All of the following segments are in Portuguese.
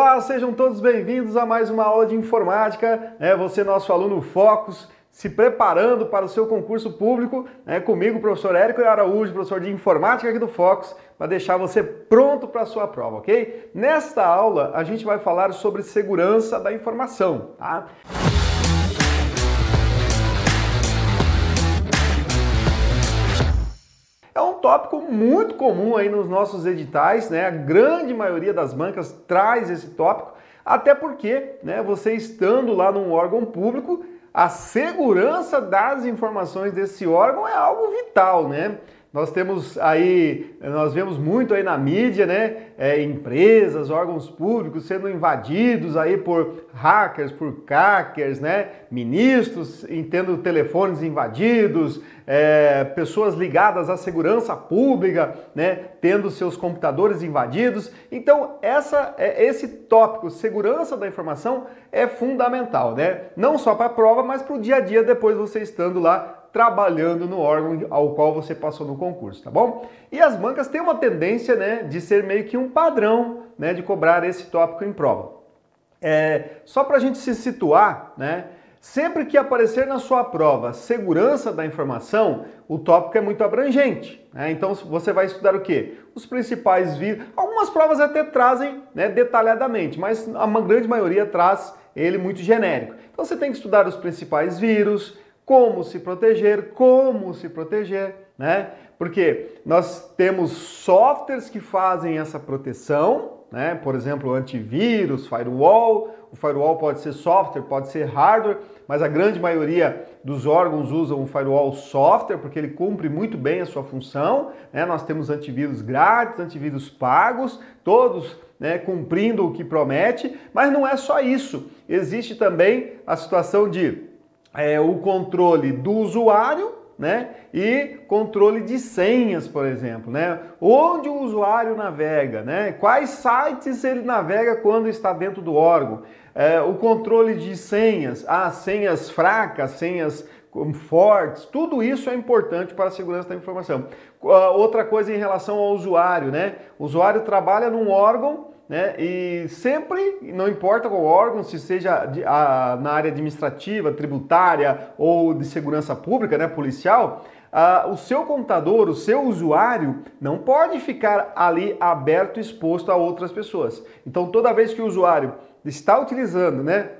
Olá, sejam todos bem-vindos a mais uma aula de informática. É, você, nosso aluno Focus, se preparando para o seu concurso público, né, comigo, professor Érico Araújo, professor de informática aqui do Focus, para deixar você pronto para a sua prova, ok? Nesta aula, a gente vai falar sobre segurança da informação, tá? Tópico muito comum aí nos nossos editais, né? A grande maioria das bancas traz esse tópico, até porque, né, você estando lá num órgão público, a segurança das informações desse órgão é algo vital, né? Nós temos aí, nós vemos muito aí na mídia, né? É, empresas, órgãos públicos sendo invadidos aí por hackers, por crackers, né? Ministros tendo telefones invadidos, é, pessoas ligadas à segurança pública, né? Tendo seus computadores invadidos. Então, essa, é, esse tópico, segurança da informação, é fundamental, né? Não só para a prova, mas para o dia a dia depois você estando lá trabalhando no órgão ao qual você passou no concurso, tá bom? E as bancas têm uma tendência, né, de ser meio que um padrão, né, de cobrar esse tópico em prova. É, só para a gente se situar, né, sempre que aparecer na sua prova segurança da informação, o tópico é muito abrangente. Né? Então você vai estudar o quê? Os principais vírus. Algumas provas até trazem né, detalhadamente, mas a grande maioria traz ele muito genérico. Então você tem que estudar os principais vírus, como se proteger, como se proteger, né? Porque nós temos softwares que fazem essa proteção, né? Por exemplo, antivírus, firewall. O firewall pode ser software, pode ser hardware, mas a grande maioria dos órgãos usam o firewall software porque ele cumpre muito bem a sua função. Né? Nós temos antivírus grátis, antivírus pagos, todos né, cumprindo o que promete, mas não é só isso. Existe também a situação de é, o controle do usuário né? E controle de senhas, por exemplo, né? Onde o usuário navega, né? Quais sites ele navega quando está dentro do órgão? É, o controle de senhas, ah, senhas fracas, senhas fortes, tudo isso é importante para a segurança da informação. Outra coisa em relação ao usuário, né? O usuário trabalha num órgão né? E sempre, não importa qual órgão, se seja de, a, na área administrativa, tributária ou de segurança pública, né, policial, o seu computador, o seu usuário, não pode ficar ali aberto, exposto a outras pessoas. Então, toda vez que o usuário está utilizando, né,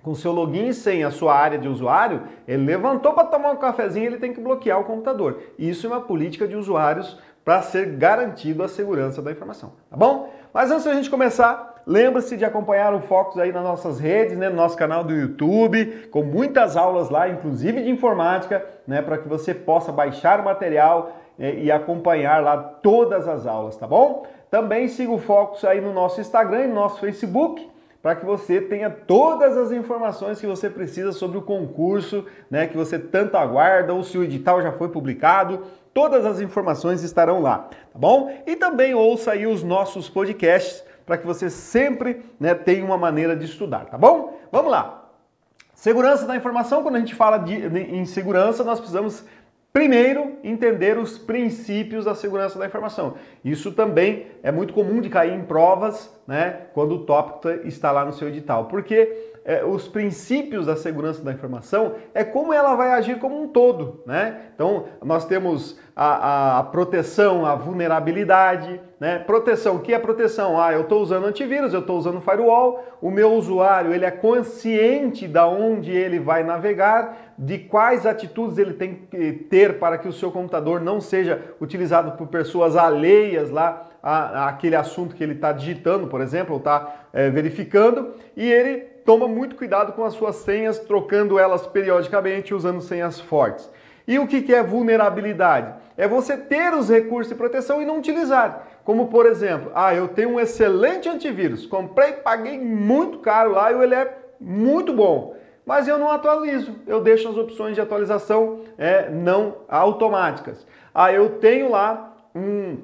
com seu login senha a sua área de usuário, ele levantou para tomar um cafezinho, ele tem que bloquear o computador. Isso é uma política de usuários para ser garantido a segurança da informação, tá bom? Mas antes da gente começar, lembre-se de acompanhar o Focus aí nas nossas redes, né, no nosso canal do YouTube, com muitas aulas lá, inclusive de informática, né, para que você possa baixar o material é, e acompanhar lá todas as aulas, tá bom? Também siga o Focus aí no nosso Instagram e no nosso Facebook, para que você tenha todas as informações que você precisa sobre o concurso, né, que você tanto aguarda, ou se o edital já foi publicado, todas as informações estarão lá, tá bom? E também ouça aí os nossos podcasts para que você sempre né, tenha uma maneira de estudar, tá bom? Vamos lá! Segurança da informação, quando a gente fala de, de, em segurança, nós precisamos Primeiro, entender os princípios da segurança da informação. Isso também é muito comum de cair em provas, né, quando o tópico está lá no seu edital. Porque é, os princípios da segurança da informação é como ela vai agir como um todo, né? Então, nós temos a, a proteção, a vulnerabilidade, né? Proteção, o que é proteção? Ah, eu estou usando antivírus, eu estou usando firewall, o meu usuário ele é consciente da onde ele vai navegar, de quais atitudes ele tem que ter para que o seu computador não seja utilizado por pessoas alheias lá àquele assunto que ele está digitando, por exemplo, ou está é, verificando, e ele toma muito cuidado com as suas senhas, trocando elas periodicamente, usando senhas fortes. E o que é vulnerabilidade? É você ter os recursos de proteção e não utilizar. Como por exemplo, ah, eu tenho um excelente antivírus, comprei, paguei muito caro lá e ele é muito bom, mas eu não atualizo, eu deixo as opções de atualização é, não automáticas. Ah, eu tenho lá um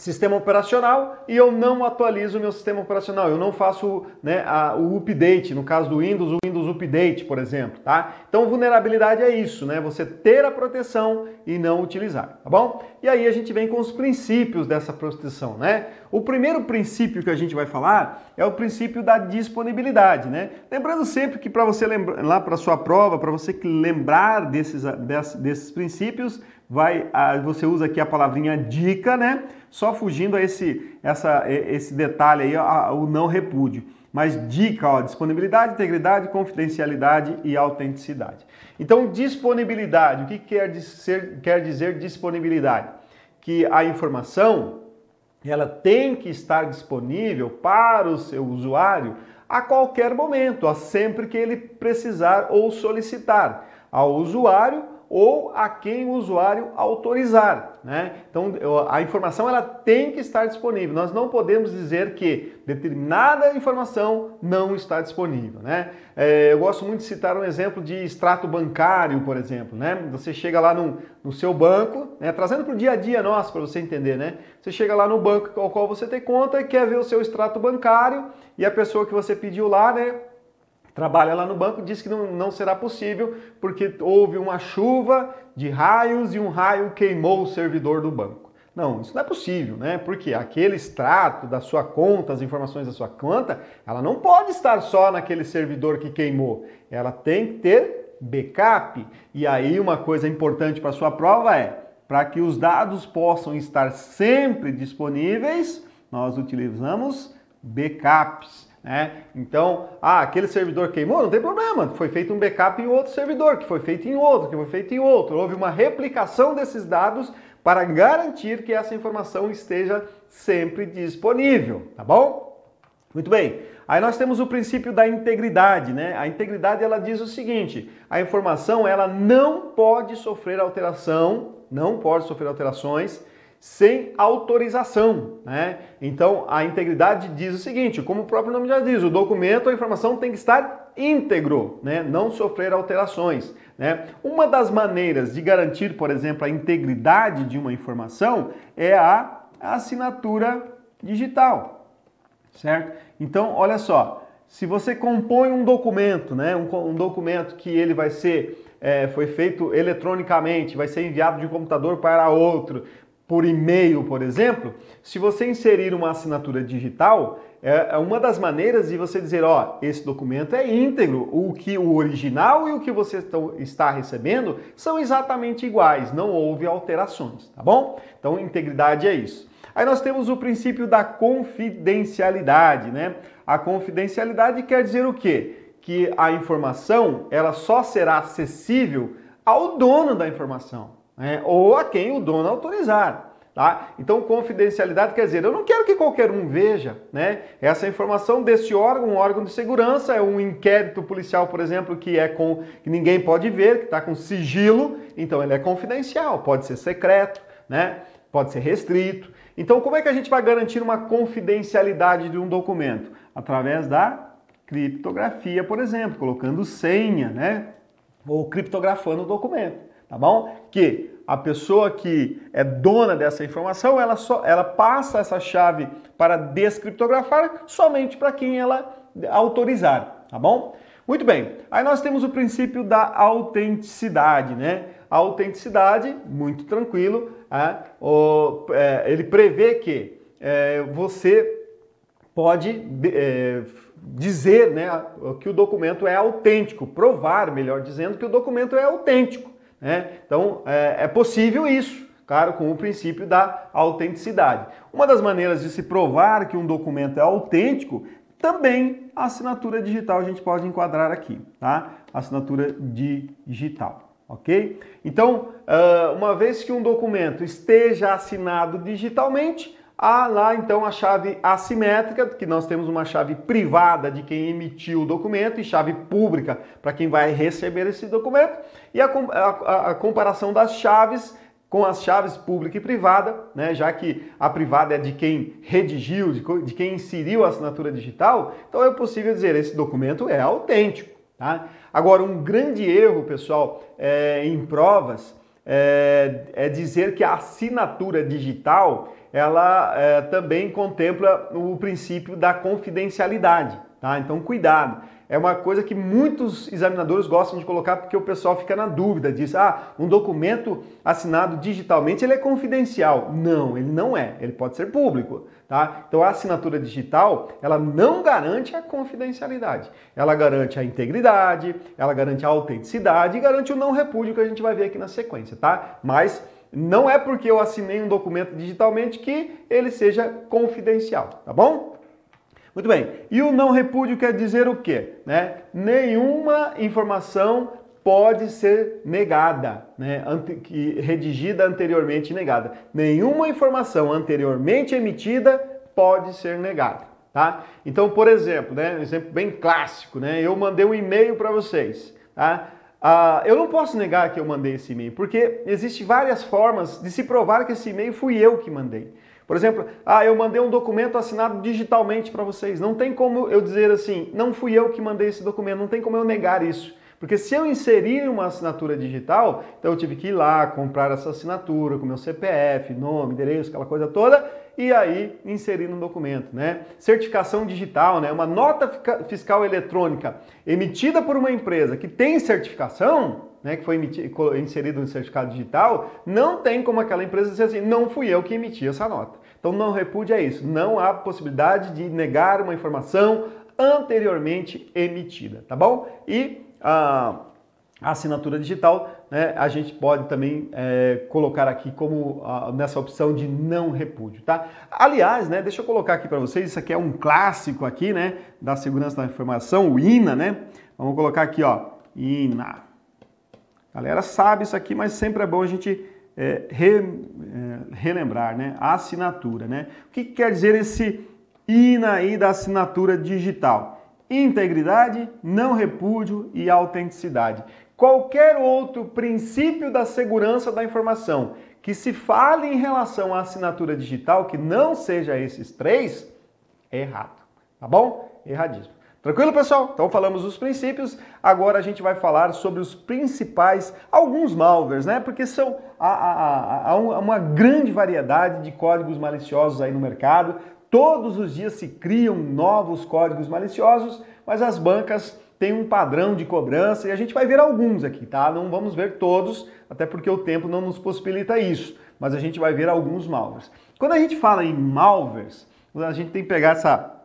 sistema operacional e eu não atualizo o meu sistema operacional, eu não faço né, a, o update, no caso do Windows, o Windows Update, por exemplo, tá? Então vulnerabilidade é isso, né? Você ter a proteção e não utilizar, tá bom? E aí a gente vem com os princípios dessa proteção, né? O primeiro princípio que a gente vai falar é o princípio da disponibilidade, né? Lembrando sempre que para você lembrar lá para sua prova, para você lembrar desses, desses, desses princípios, vai, você usa aqui a palavrinha dica, né? Só fugindo a esse, essa, esse detalhe aí, o não repúdio. Mas dica, ó, disponibilidade, integridade, confidencialidade e autenticidade. Então, disponibilidade, o que quer dizer, quer dizer disponibilidade? Que a informação ela tem que estar disponível para o seu usuário a qualquer momento, a sempre que ele precisar ou solicitar ao usuário ou a quem o usuário autorizar. Né? Então a informação ela tem que estar disponível. Nós não podemos dizer que determinada informação não está disponível. Né? É, eu gosto muito de citar um exemplo de extrato bancário, por exemplo. Né? Você chega lá no, no seu banco, né? trazendo para o dia a dia nosso para você entender. Né? Você chega lá no banco ao qual você tem conta e quer ver o seu extrato bancário e a pessoa que você pediu lá, né? Trabalha lá no banco, diz que não, não será possível porque houve uma chuva de raios e um raio queimou o servidor do banco. Não, isso não é possível, né? Porque aquele extrato da sua conta, as informações da sua conta, ela não pode estar só naquele servidor que queimou. Ela tem que ter backup. E aí uma coisa importante para sua prova é, para que os dados possam estar sempre disponíveis, nós utilizamos backups. Né? Então, ah, aquele servidor queimou, não tem problema, foi feito um backup em outro servidor, que foi feito em outro, que foi feito em outro. Houve uma replicação desses dados para garantir que essa informação esteja sempre disponível, tá bom? Muito bem. Aí nós temos o princípio da integridade, né? A integridade ela diz o seguinte: a informação ela não pode sofrer alteração, não pode sofrer alterações sem autorização. Né? Então, a integridade diz o seguinte, como o próprio nome já diz, o documento, a informação tem que estar íntegro, né? não sofrer alterações. Né? Uma das maneiras de garantir, por exemplo, a integridade de uma informação é a assinatura digital, certo? Então, olha só, se você compõe um documento, né? um, um documento que ele vai ser é, foi feito eletronicamente, vai ser enviado de um computador para outro, por e-mail, por exemplo, se você inserir uma assinatura digital, é, é uma das maneiras de você dizer, ó, esse documento é íntegro, o que o original e o que você está recebendo são exatamente iguais, não houve alterações, tá bom? Então, integridade é isso. Aí nós temos o princípio da confidencialidade, né? A confidencialidade quer dizer o quê? Que a informação, ela só será acessível ao dono da informação né? ou a quem o dono autorizar. Tá? Então, confidencialidade quer dizer, eu não quero que qualquer um veja né, essa informação desse órgão, um órgão de segurança, é um inquérito policial, por exemplo, que é com que ninguém pode ver, que está com sigilo, então ele é confidencial, pode ser secreto, né, pode ser restrito. Então, como é que a gente vai garantir uma confidencialidade de um documento? Através da criptografia, por exemplo, colocando senha, né, ou criptografando o documento tá bom? Que a pessoa que é dona dessa informação, ela, só, ela passa essa chave para descriptografar somente para quem ela autorizar, tá bom? Muito bem, aí nós temos o princípio da autenticidade, né? A autenticidade, muito tranquilo, é, o, é, ele prevê que é, você pode é, dizer né, que o documento é autêntico, provar, melhor dizendo, que o documento é autêntico. Né? Então, é, é possível isso, claro, com o princípio da autenticidade. Uma das maneiras de se provar que um documento é autêntico, também a assinatura digital a gente pode enquadrar aqui, tá? Assinatura digital, ok? Então, uma vez que um documento esteja assinado digitalmente, Há lá então a chave assimétrica, que nós temos uma chave privada de quem emitiu o documento e chave pública para quem vai receber esse documento, e a, a, a, comparação das chaves com as chaves pública e privada, né, já que a privada é de quem redigiu, de, quem inseriu a assinatura digital, então é possível dizer esse documento é autêntico. Tá? Agora, um grande erro, pessoal, é, em provas é, é dizer que a assinatura digital ela é, também contempla o princípio da confidencialidade, tá? Então, cuidado é uma coisa que muitos examinadores gostam de colocar porque o pessoal fica na dúvida, diz, ah, um documento assinado digitalmente ele é confidencial. Não, ele não é, ele pode ser público, tá? Então a assinatura digital, ela não garante a confidencialidade. Ela garante a integridade, ela garante a autenticidade e garante o não repúdio que a gente vai ver aqui na sequência, tá? Mas não é porque eu assinei um documento digitalmente que ele seja confidencial, tá bom? Muito bem. E o não repúdio quer dizer o quê? Né? Nenhuma informação pode ser negada, né? redigida anteriormente negada. Nenhuma informação anteriormente emitida pode ser negada. Tá? Então, por exemplo, né, um exemplo bem clássico, né, eu mandei um e-mail para vocês. Tá? Ah, eu não posso negar que eu mandei esse e-mail, porque existem várias formas de se provar que esse e-mail fui eu que mandei. Por exemplo, ah, eu mandei um documento assinado digitalmente para vocês. Não tem como eu dizer assim, não fui eu que mandei esse documento, não tem como eu negar isso. Porque se eu inserir uma assinatura digital, então eu tive que ir lá, comprar essa assinatura com meu CPF, nome, endereço, aquela coisa toda, e aí inserir no documento, né? Certificação digital, né? Uma nota fiscal eletrônica emitida por uma empresa que tem certificação, né, que foi emitido, inserido no certificado digital, não tem como aquela empresa dizer assim, não fui eu que emiti essa nota. Então não repúdia é isso, não há possibilidade de negar uma informação anteriormente emitida, tá bom? E a assinatura digital, né, a gente pode também é, colocar aqui como nessa opção de não repúdio, tá? Aliás, né, deixa eu colocar aqui para vocês, isso aqui é um clássico aqui, né, da segurança da informação, o INA, né? Vamos colocar aqui, ó, INA. A galera sabe isso aqui, mas sempre é bom a gente é, re, é, relembrar, né? A assinatura, né? O que, que quer dizer esse INA aí da assinatura digital? Integridade, não repúdio e autenticidade. Qualquer outro princípio da segurança da informação que se fale em relação à assinatura digital que não seja esses três, é errado. Tá bom? Erradíssimo. Tranquilo, pessoal? Então falamos os princípios, agora a gente vai falar sobre os principais, alguns malwares, né? Porque são há uma grande variedade de códigos maliciosos aí no mercado. Todos os dias se criam novos códigos maliciosos, mas as bancas têm um padrão de cobrança e a gente vai ver alguns aqui, tá? Não vamos ver todos, até porque o tempo não nos possibilita isso, mas a gente vai ver alguns malwares. Quando a gente fala em malwares, a gente tem que pegar essa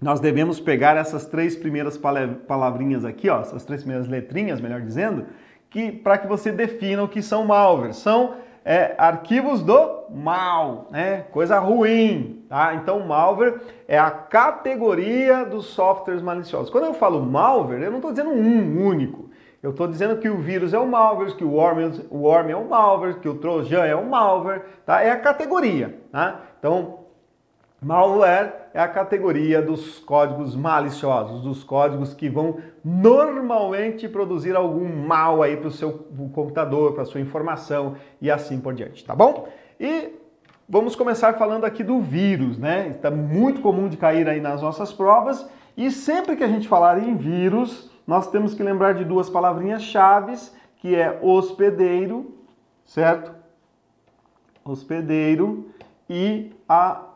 nós devemos pegar essas três primeiras palavrinhas aqui, ó, essas três primeiras letrinhas, melhor dizendo, que para que você defina o que são malwares. São é, arquivos do mal, né? Coisa ruim, tá? Então, malware é a categoria dos softwares maliciosos. Quando eu falo malware, eu não estou dizendo um único. Eu estou dizendo que o vírus é um malware, que o worm, o worm é um malware, que o trojan é um malware, tá? É a categoria, tá? Então, Malware é a categoria dos códigos maliciosos, dos códigos que vão normalmente produzir algum mal aí para o seu computador, para a sua informação e assim por diante, tá bom? E vamos começar falando aqui do vírus, né? Está muito comum de cair aí nas nossas provas e sempre que a gente falar em vírus, nós temos que lembrar de duas palavrinhas chaves, que é hospedeiro, certo? Hospedeiro e a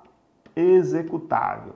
executável.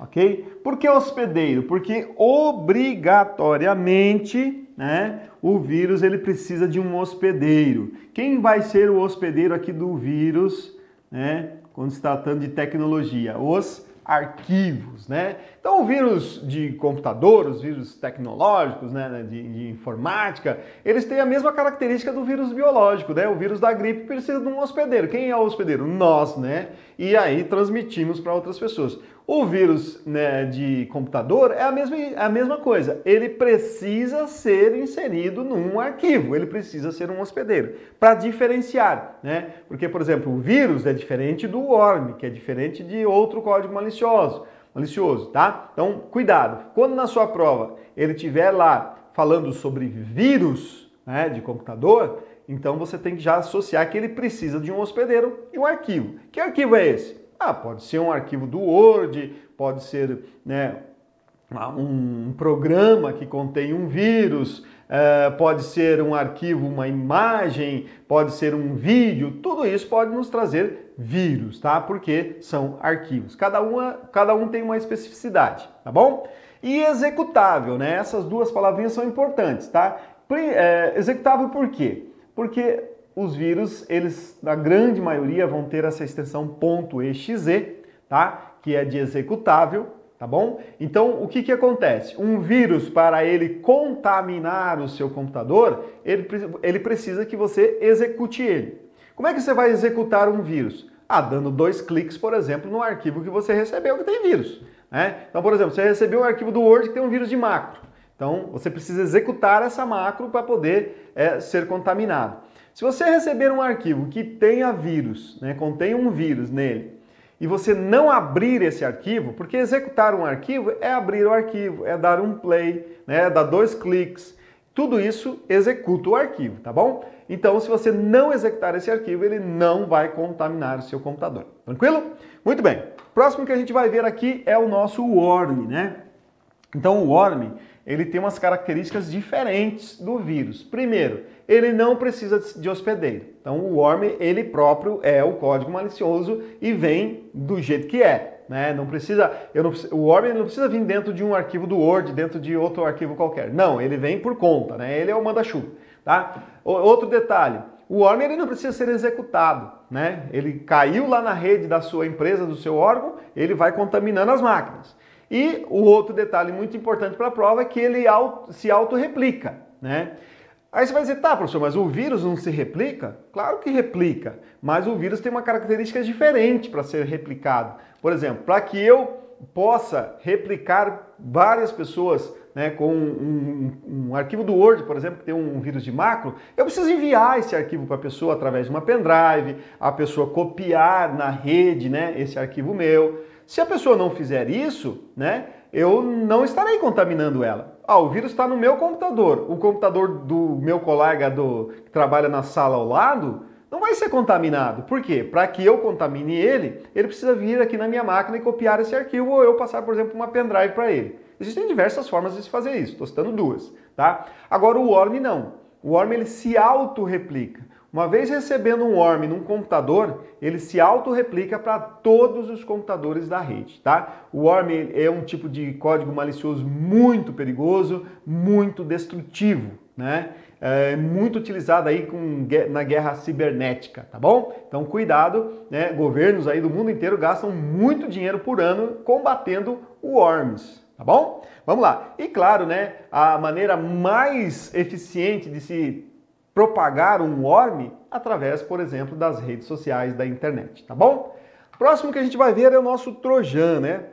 Ok? Por que hospedeiro? Porque obrigatoriamente né, o vírus ele precisa de um hospedeiro. Quem vai ser o hospedeiro aqui do vírus, né, quando se tratando de tecnologia? Os arquivos, né? Então, o vírus de computador, os vírus tecnológicos, né, de, de, informática, eles têm a mesma característica do vírus biológico, né? O vírus da gripe precisa de um hospedeiro. Quem é o hospedeiro? Nós, né? E aí transmitimos para outras pessoas. O vírus né, de computador é a, mesma, é a mesma coisa. Ele precisa ser inserido num arquivo, ele precisa ser um hospedeiro, para diferenciar. Né? Porque, por exemplo, o vírus é diferente do worm, que é diferente de outro código malicioso. Malicioso, tá? Então, cuidado. Quando na sua prova ele estiver lá falando sobre vírus né, de computador, então você tem que já associar que ele precisa de um hospedeiro e um arquivo. Que arquivo é esse? Ah, pode ser um arquivo do Word, pode ser né, um programa que contém um vírus, é, pode ser um arquivo, uma imagem, pode ser um vídeo, tudo isso pode nos trazer vírus, tá? Porque são arquivos. Cada, uma, cada um tem uma especificidade, tá bom? E executável, né? Essas duas palavrinhas são importantes, tá? É, executável por quê? Porque os vírus, eles, na grande maioria, vão ter essa extensão .exe, tá? Que é de executável, tá bom? Então, o que, que acontece? Um vírus, para ele contaminar o seu computador, ele, ele precisa que você execute ele. Como é que você vai executar um vírus? Ah, dando dois cliques, por exemplo, no arquivo que você recebeu que tem vírus. Né? Então, por exemplo, você recebeu um arquivo do Word que tem um vírus de macro. Então, você precisa executar essa macro para poder é, ser contaminado. Se você receber um arquivo que tenha vírus, né, contém um vírus nele, e você não abrir esse arquivo, porque executar um arquivo é abrir o arquivo, é dar um play, né, dar dois cliques, tudo isso executa o arquivo, tá bom? Então, se você não executar esse arquivo, ele não vai contaminar o seu computador. Tranquilo? Muito bem. Próximo que a gente vai ver aqui é o nosso worm, né? Então, o worm, ele tem umas características diferentes do vírus. Primeiro, ele não precisa de hospedeiro. Então, o worm, ele próprio é o código malicioso e vem do jeito que é. Né? Não precisa, eu não, o worm não precisa vir dentro de um arquivo do Word, dentro de outro arquivo qualquer. Não, ele vem por conta, né? Ele é o manda-chuva, tá? Outro detalhe, o worm ele não precisa ser executado, né? Ele caiu lá na rede da sua empresa, do seu órgão, ele vai contaminando as máquinas. E o outro detalhe muito importante para a prova é que ele se auto-replica, né? Aí você vai dizer, tá, professor, mas o vírus não se replica? Claro que replica, mas o vírus tem uma característica diferente para ser replicado. Por exemplo, para que eu possa replicar várias pessoas né, com um, um, um, arquivo do Word, por exemplo, que tem um vírus de macro, eu preciso enviar esse arquivo para a pessoa através de uma pendrive, a pessoa copiar na rede né, esse arquivo meu. Se a pessoa não fizer isso, né, eu não estarei contaminando ela. Ah, o vírus está no meu computador. O computador do meu colega do, que trabalha na sala ao lado não vai ser contaminado. Por quê? Para que eu contamine ele, ele precisa vir aqui na minha máquina e copiar esse arquivo ou eu passar, por exemplo, uma pendrive para ele. Existem diversas formas de se fazer isso, estou citando duas. Tá? Agora o worm não. O worm ele se auto-replica. Uma vez recebendo um worm num computador, ele se auto-replica para todos os computadores da rede, tá? O worm é um tipo de código malicioso muito perigoso, muito destrutivo, né? É muito utilizado aí com, na guerra cibernética, tá bom? Então cuidado, né? Governos aí do mundo inteiro gastam muito dinheiro por ano combatendo worms, tá bom? Vamos lá. E claro, né, a maneira mais eficiente de se propagar um worm através, por exemplo, das redes sociais da internet, tá bom? Próximo que a gente vai ver é o nosso Trojan, né?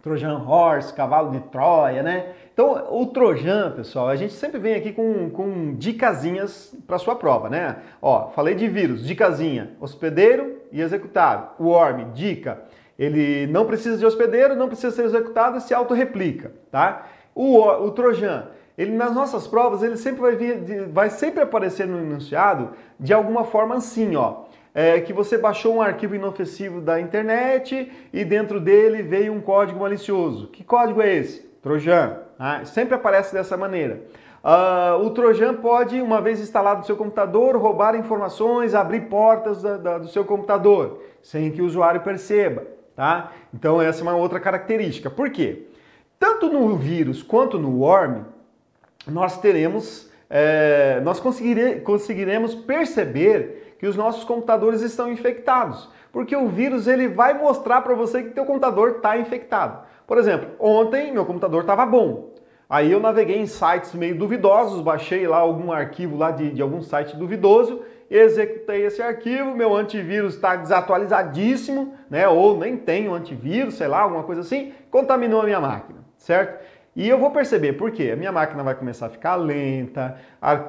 Trojan Horse, cavalo de Troia, né? Então, o Trojan, pessoal, a gente sempre vem aqui com, com dicasinhas para sua prova, né? Ó, falei de vírus, dicasinha, hospedeiro e executável. Worm, dica, ele não precisa de hospedeiro, não precisa ser executado e se autorreplica, tá? O, o Trojan, ele nas nossas provas, ele sempre vai vir, vai sempre aparecer no enunciado de alguma forma assim, ó. É, que você baixou um arquivo inofensivo da internet e dentro dele veio um código malicioso. Que código é esse? Trojan. Ah, sempre aparece dessa maneira. Uh, o Trojan pode, uma vez instalado no seu computador, roubar informações, abrir portas da, da, do seu computador, sem que o usuário perceba. Tá? Então essa é uma outra característica. Por quê? Tanto no vírus quanto no worm, nós teremos, é, nós conseguire, conseguiremos perceber que os nossos computadores estão infectados, porque o vírus ele vai mostrar para você que teu computador está infectado. Por exemplo, ontem meu computador estava bom, Aí eu naveguei em sites meio duvidosos, baixei lá algum arquivo lá de, de algum site duvidoso, executei esse arquivo, meu antivírus está desatualizadíssimo, né? Ou nem tenho antivírus, sei lá, alguma coisa assim, contaminou a minha máquina, certo? E eu vou perceber por quê. A minha máquina vai começar a ficar lenta,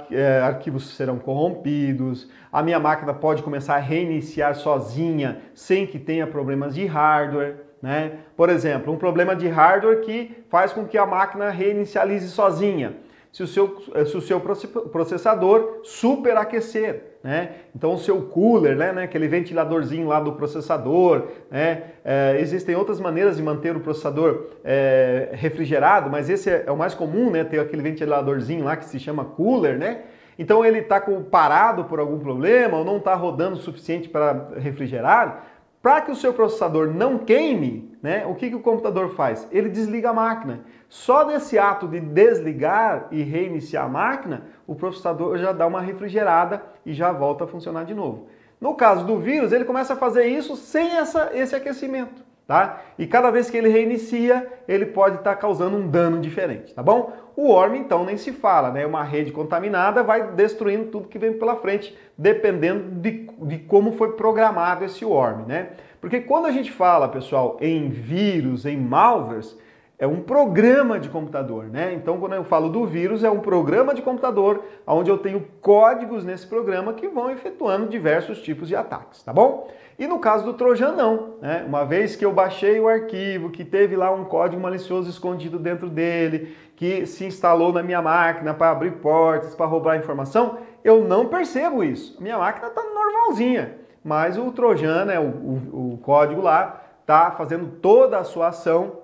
é, arquivos serão corrompidos, a minha máquina pode começar a reiniciar sozinha sem que tenha problemas de hardware. Né? Por exemplo, um problema de hardware que faz com que a máquina reinicialize sozinha. Se o seu, eh, se o seu processador superaquecer. Né? Então o seu cooler, né, né, aquele ventiladorzinho lá do processador, né, é, existem outras maneiras de manter o processador é, refrigerado, mas esse é, é, o mais comum, né, ter aquele ventiladorzinho lá que se chama cooler, né? Então ele está parado por algum problema ou não está rodando o suficiente para refrigerar, para que o seu processador não queime, né, o que, que o computador faz? Ele desliga a máquina. Só nesse ato de desligar e reiniciar a máquina, o processador já dá uma refrigerada e já volta a funcionar de novo. No caso do vírus, ele começa a fazer isso sem essa, esse aquecimento. Tá? E cada vez que ele reinicia, ele pode estar tá causando um dano diferente, tá bom? O worm, então, nem se fala, né? Uma rede contaminada vai destruindo tudo que vem pela frente, dependendo de, de como foi programado esse worm, né? Porque quando a gente fala, pessoal, em vírus, em malwares, é um programa de computador, né? Então, quando eu falo do vírus, é um programa de computador onde eu tenho códigos nesse programa que vão efetuando diversos tipos de ataques, tá bom? E no caso do Trojan, não. Né? Uma vez que eu baixei o arquivo, que teve lá um código malicioso escondido dentro dele, que se instalou na minha máquina para abrir portas, para roubar informação, eu não percebo isso. Minha máquina está normalzinha, mas o Trojan, né, o, o, o código lá, está fazendo toda a sua ação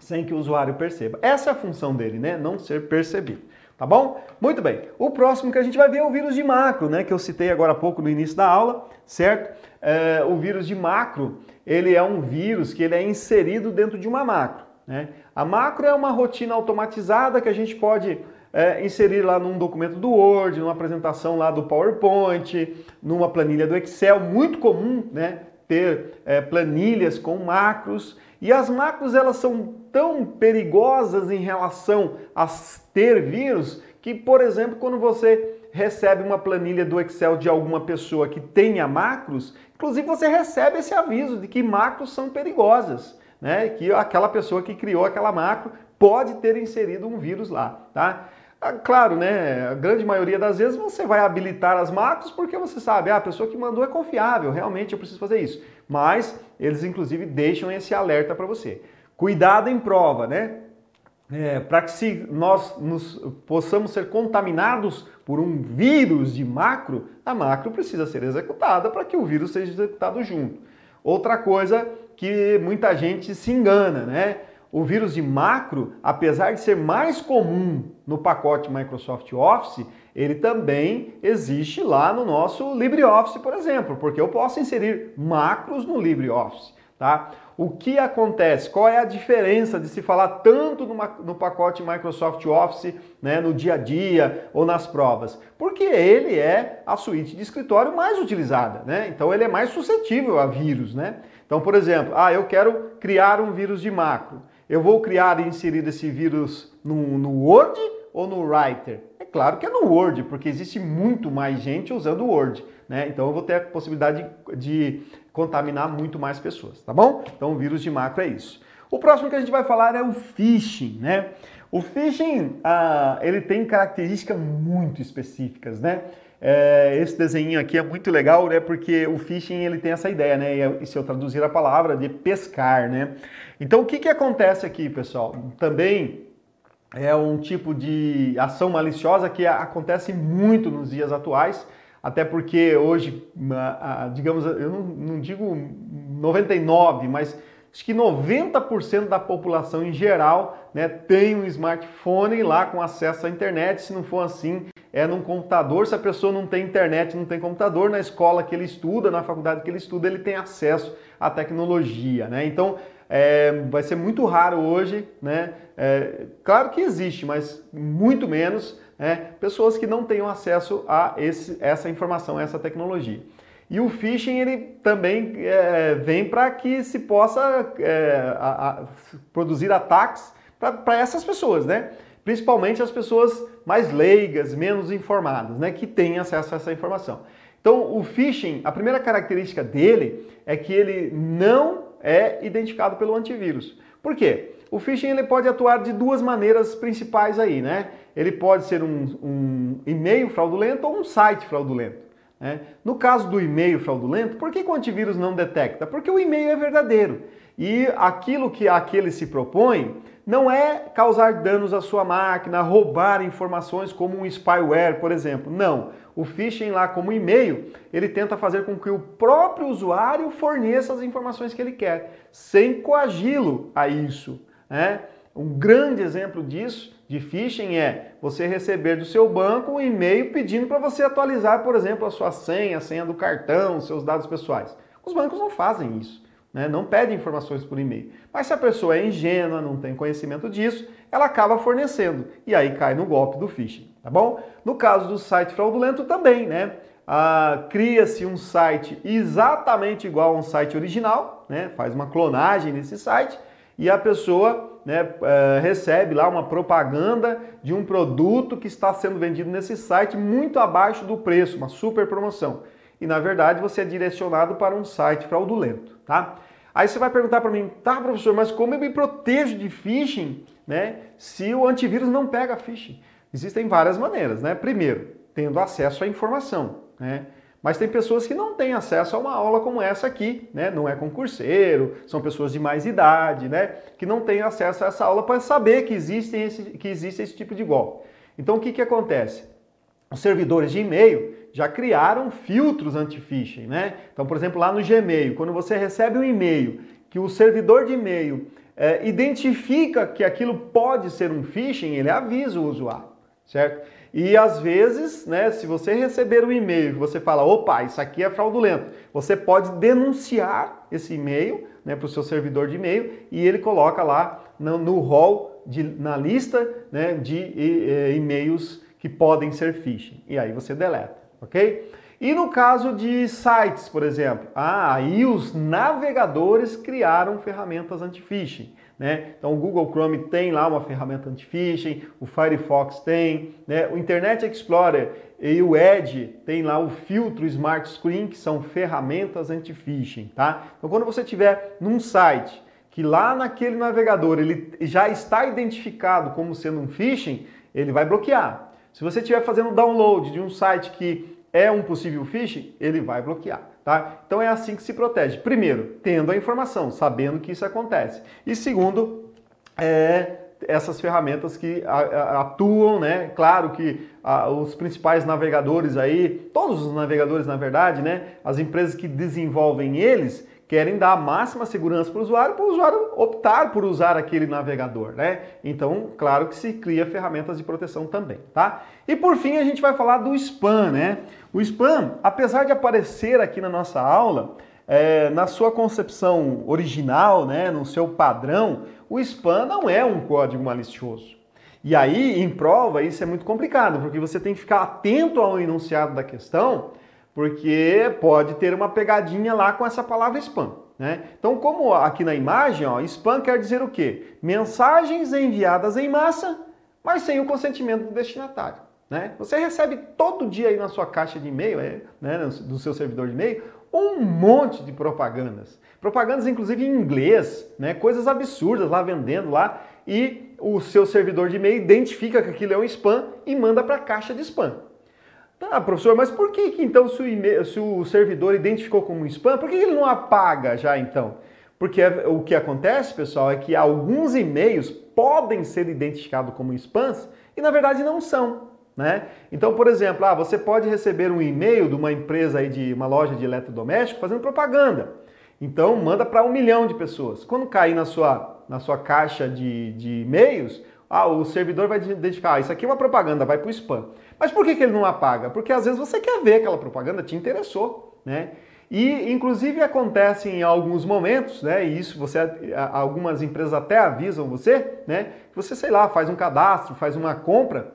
sem que o usuário perceba. Essa é a função dele, né? Não ser percebido. Tá bom? Muito bem. O próximo que a gente vai ver é o vírus de macro, né? Que eu citei agora há pouco no início da aula, certo? É, o vírus de macro, ele é um vírus que ele é inserido dentro de uma macro. Né? A macro é uma rotina automatizada que a gente pode é, inserir lá num documento do Word, numa apresentação lá do PowerPoint, numa planilha do Excel, muito comum, né? Ter é, planilhas com macros e as macros elas são tão perigosas em relação a ter vírus que, por exemplo, quando você recebe uma planilha do Excel de alguma pessoa que tenha macros, inclusive você recebe esse aviso de que macros são perigosas, né? Que aquela pessoa que criou aquela macro pode ter inserido um vírus lá, tá? Ah, claro, né? A grande maioria das vezes você vai habilitar as macros porque você sabe, ah, a pessoa que mandou é confiável, realmente eu preciso fazer isso. Mas eles inclusive deixam esse alerta para você. Cuidado em prova, né? É, para que se nós nos, possamos ser contaminados por um vírus de macro, a macro precisa ser executada para que o vírus seja executado junto. Outra coisa que muita gente se engana, né? O vírus de macro, apesar de ser mais comum no pacote Microsoft Office, ele também existe lá no nosso LibreOffice, por exemplo, porque eu posso inserir macros no LibreOffice. Tá? O que acontece? Qual é a diferença de se falar tanto no, pacote Microsoft Office, né, no dia a dia ou nas provas? Porque ele é a suíte de escritório mais utilizada, né? Então ele é mais suscetível a vírus, né? Então, por exemplo, ah, eu quero criar um vírus de macro. Eu vou criar e inserir esse vírus no, no Word ou no Writer? É claro que é no Word, porque existe muito mais gente usando o Word. Né? Então eu vou ter a possibilidade de, de contaminar muito mais pessoas, tá bom? Então o vírus de macro é isso. O próximo que a gente vai falar é o phishing, né? O phishing, ah, ele tem características muito específicas, né? É, esse desenho aqui é muito legal, né? Porque o phishing ele tem essa ideia, né? E se eu traduzir a palavra, de pescar, né? Então o que, que acontece aqui, pessoal? Também é um tipo de ação maliciosa que acontece muito nos dias atuais, até porque hoje, digamos, eu não, não digo 99, mas acho que 90% da população em geral né, tem um smartphone lá com acesso à internet. Se não for assim, é num computador. Se a pessoa não tem internet, não tem computador, na escola que ele estuda, na faculdade que ele estuda, ele tem acesso à tecnologia. Né? Então, é, vai ser muito raro hoje, né? É, claro que existe, mas muito menos né? pessoas que não tenham acesso a esse, essa informação, a essa tecnologia. E o phishing ele também é, vem para que se possa é, a, a, produzir ataques para essas pessoas, né? Principalmente as pessoas mais leigas, menos informadas, né? Que têm acesso a essa informação. Então, o phishing, a primeira característica dele é que ele não é identificado pelo antivírus. Por quê? O phishing ele pode atuar de duas maneiras principais aí, né? Ele pode ser um, um e-mail fraudulento ou um site fraudulento. Né? No caso do e-mail fraudulento, por que, que o antivírus não detecta? Porque o e-mail é verdadeiro. E aquilo que aquele se propõe não é causar danos à sua máquina, roubar informações como um spyware, por exemplo. Não. O phishing lá como e-mail, ele tenta fazer com que o próprio usuário forneça as informações que ele quer, sem coagi-lo a isso. Né? Um grande exemplo disso, de phishing, é você receber do seu banco um e-mail pedindo para você atualizar, por exemplo, a sua senha, a senha do cartão, seus dados pessoais. Os bancos não fazem isso né? não pede informações por e-mail. Mas se a pessoa é ingênua, não tem conhecimento disso, ela acaba fornecendo e aí cai no golpe do phishing, tá bom? No caso do site fraudulento também, né? Ah, Cria-se um site exatamente igual a um site original, né? Faz uma clonagem nesse site e a pessoa né, uh, recebe lá uma propaganda de um produto que está sendo vendido nesse site muito abaixo do preço, uma super promoção. E na verdade você é direcionado para um site fraudulento tá? Aí você vai perguntar para mim, tá, professor, mas como eu me protejo de phishing, né? Se o antivírus não pega phishing? Existem várias maneiras, né? Primeiro, tendo acesso à informação, né? Mas tem pessoas que não têm acesso a uma aula como essa aqui, né? Não é concurseiro, são pessoas de mais idade, né? Que não têm acesso a essa aula para saber que existe, esse, que existe esse tipo de golpe. Então o que, que acontece? Os servidores de e-mail já criaram filtros anti-phishing, né? Então, por exemplo, lá no Gmail, quando você recebe um e-mail que o servidor de e-mail é, identifica que aquilo pode ser um phishing, ele avisa o usuário, certo? E às vezes, né, se você receber um e-mail você fala, opa, isso aqui é fraudulento, você pode denunciar esse e-mail né, para o seu servidor de e-mail e ele coloca lá no, no hall, de, na lista né, de e-mails que podem ser phishing. E aí você deleta ok? E no caso de sites, por exemplo, ah, aí os navegadores criaram ferramentas anti-phishing. Né? Então o Google Chrome tem lá uma ferramenta anti-phishing, o Firefox tem, né? o Internet Explorer e o Edge tem lá o filtro Smart Screen, que são ferramentas anti-phishing. Tá? Então quando você tiver num site que lá naquele navegador ele já está identificado como sendo um phishing, ele vai bloquear. Se você estiver fazendo download de um site que é um possível phishing, ele vai bloquear. Tá? Então é assim que se protege. Primeiro, tendo a informação, sabendo que isso acontece. E segundo, é essas ferramentas que atuam, né? Claro que os principais navegadores aí, todos os navegadores na verdade, né? As empresas que desenvolvem eles, querem dar a máxima segurança para o usuário, para o usuário optar por usar aquele navegador, né? Então, claro que se cria ferramentas de proteção também, tá? E por fim, a gente vai falar do spam, né? O spam, apesar de aparecer aqui na nossa aula, é, na sua concepção original, né, no seu padrão, o spam não é um código malicioso. E aí, em prova, isso é muito complicado, porque você tem que ficar atento ao enunciado da questão porque pode ter uma pegadinha lá com essa palavra spam. Né? Então, como aqui na imagem, ó, spam quer dizer o quê? Mensagens enviadas em massa, mas sem o consentimento do destinatário. Né? Você recebe todo dia aí na sua caixa de e-mail, é, né, do seu servidor de e-mail, um monte de propagandas. Propagandas, inclusive, em inglês, né? coisas absurdas lá vendendo lá, e o seu servidor de e-mail identifica que aquilo é um spam e manda para a caixa de spam. Tá, professor, mas por que, que então se o, se o, servidor identificou como spam, por que ele não apaga já então? Porque o que acontece, pessoal, é que alguns e-mails podem ser identificados como spams e na verdade não são. Né? Então, por exemplo, ah, você pode receber um e-mail de uma empresa aí de uma loja de eletrodoméstico fazendo propaganda. Então, manda para um milhão de pessoas. Quando cair na sua, na sua caixa de, de e-mails, ah, o servidor vai identificar, ah, isso aqui é uma propaganda, vai para o spam. Mas por que, que ele não apaga? Porque às vezes você quer ver aquela propaganda, te interessou, né? E inclusive acontece em alguns momentos, né? E isso você algumas empresas até avisam você, né? Você, sei lá, faz um cadastro, faz uma compra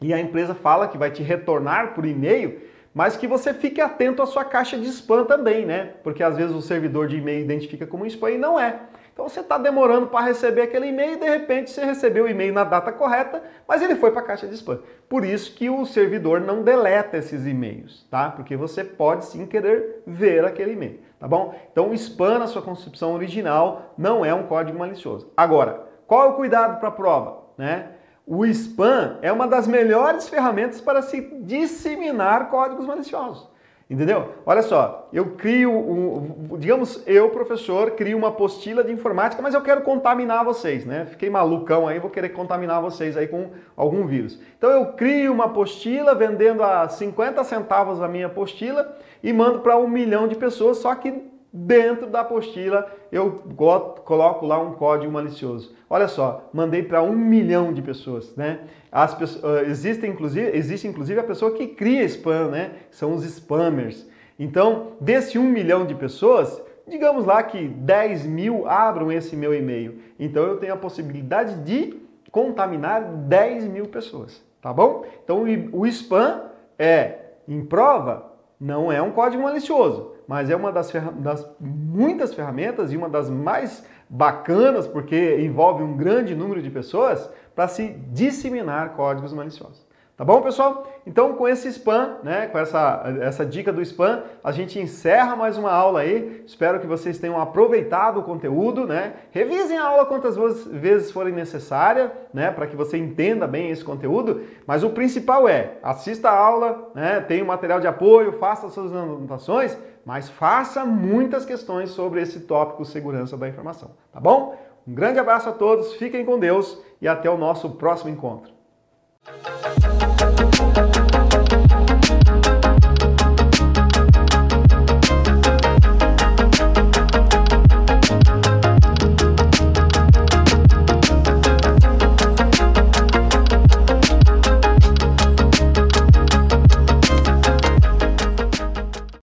e a empresa fala que vai te retornar por e-mail, mas que você fique atento à sua caixa de spam também, né? Porque às vezes o servidor de e-mail identifica como spam e não é. Então você está demorando para receber aquele e-mail e de repente você recebeu o e-mail na data correta, mas ele foi para a caixa de spam. Por isso que o servidor não deleta esses e-mails, tá? Porque você pode sim querer ver aquele e-mail, tá bom? Então o spam na sua concepção original não é um código malicioso. Agora, qual é o cuidado para a prova, né? O spam é uma das melhores ferramentas para se disseminar códigos maliciosos. Entendeu? Olha só, eu crio, um, digamos, eu, professor, crio uma apostila de informática, mas eu quero contaminar vocês, né? Fiquei malucão aí, vou querer contaminar vocês aí com algum vírus. Então eu crio uma apostila vendendo a 50 centavos a minha apostila e mando para um milhão de pessoas, só que dentro da apostila eu coloco lá um código malicioso. Olha só, mandei para um milhão de pessoas, né? As pessoas, uh, existe, inclusive, existe inclusive a pessoa que cria spam, né? São os spammers. Então, desse um milhão de pessoas, digamos lá que 10 mil abram esse meu e-mail. Então eu tenho a possibilidade de contaminar 10 mil pessoas, tá bom? Então o spam é, em prova, não é um código malicioso mas é uma das, das, muitas ferramentas e uma das mais bacanas, porque envolve um grande número de pessoas, para se disseminar códigos maliciosos. Tá bom, pessoal? Então, com esse spam, né, com essa, essa dica do spam, a gente encerra mais uma aula aí. Espero que vocês tenham aproveitado o conteúdo, né? Revisem a aula quantas vezes forem necessária, né, para que você entenda bem esse conteúdo. Mas o principal é, assista a aula, né, tenha um material de apoio, faça suas anotações, mas faça muitas questões sobre esse tópico segurança da informação, tá bom? Um grande abraço a todos, fiquem com Deus e até o nosso próximo encontro.